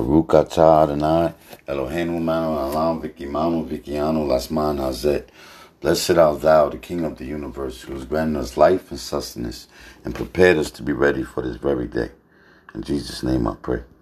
Baruch atah Adonai, Eloheinu manu alam vikimanu vikianu lasman hazet. Blessed art thou, the King of the universe, who has granted us life and sustenance and prepared us to be ready for this very day. In Jesus' name I pray.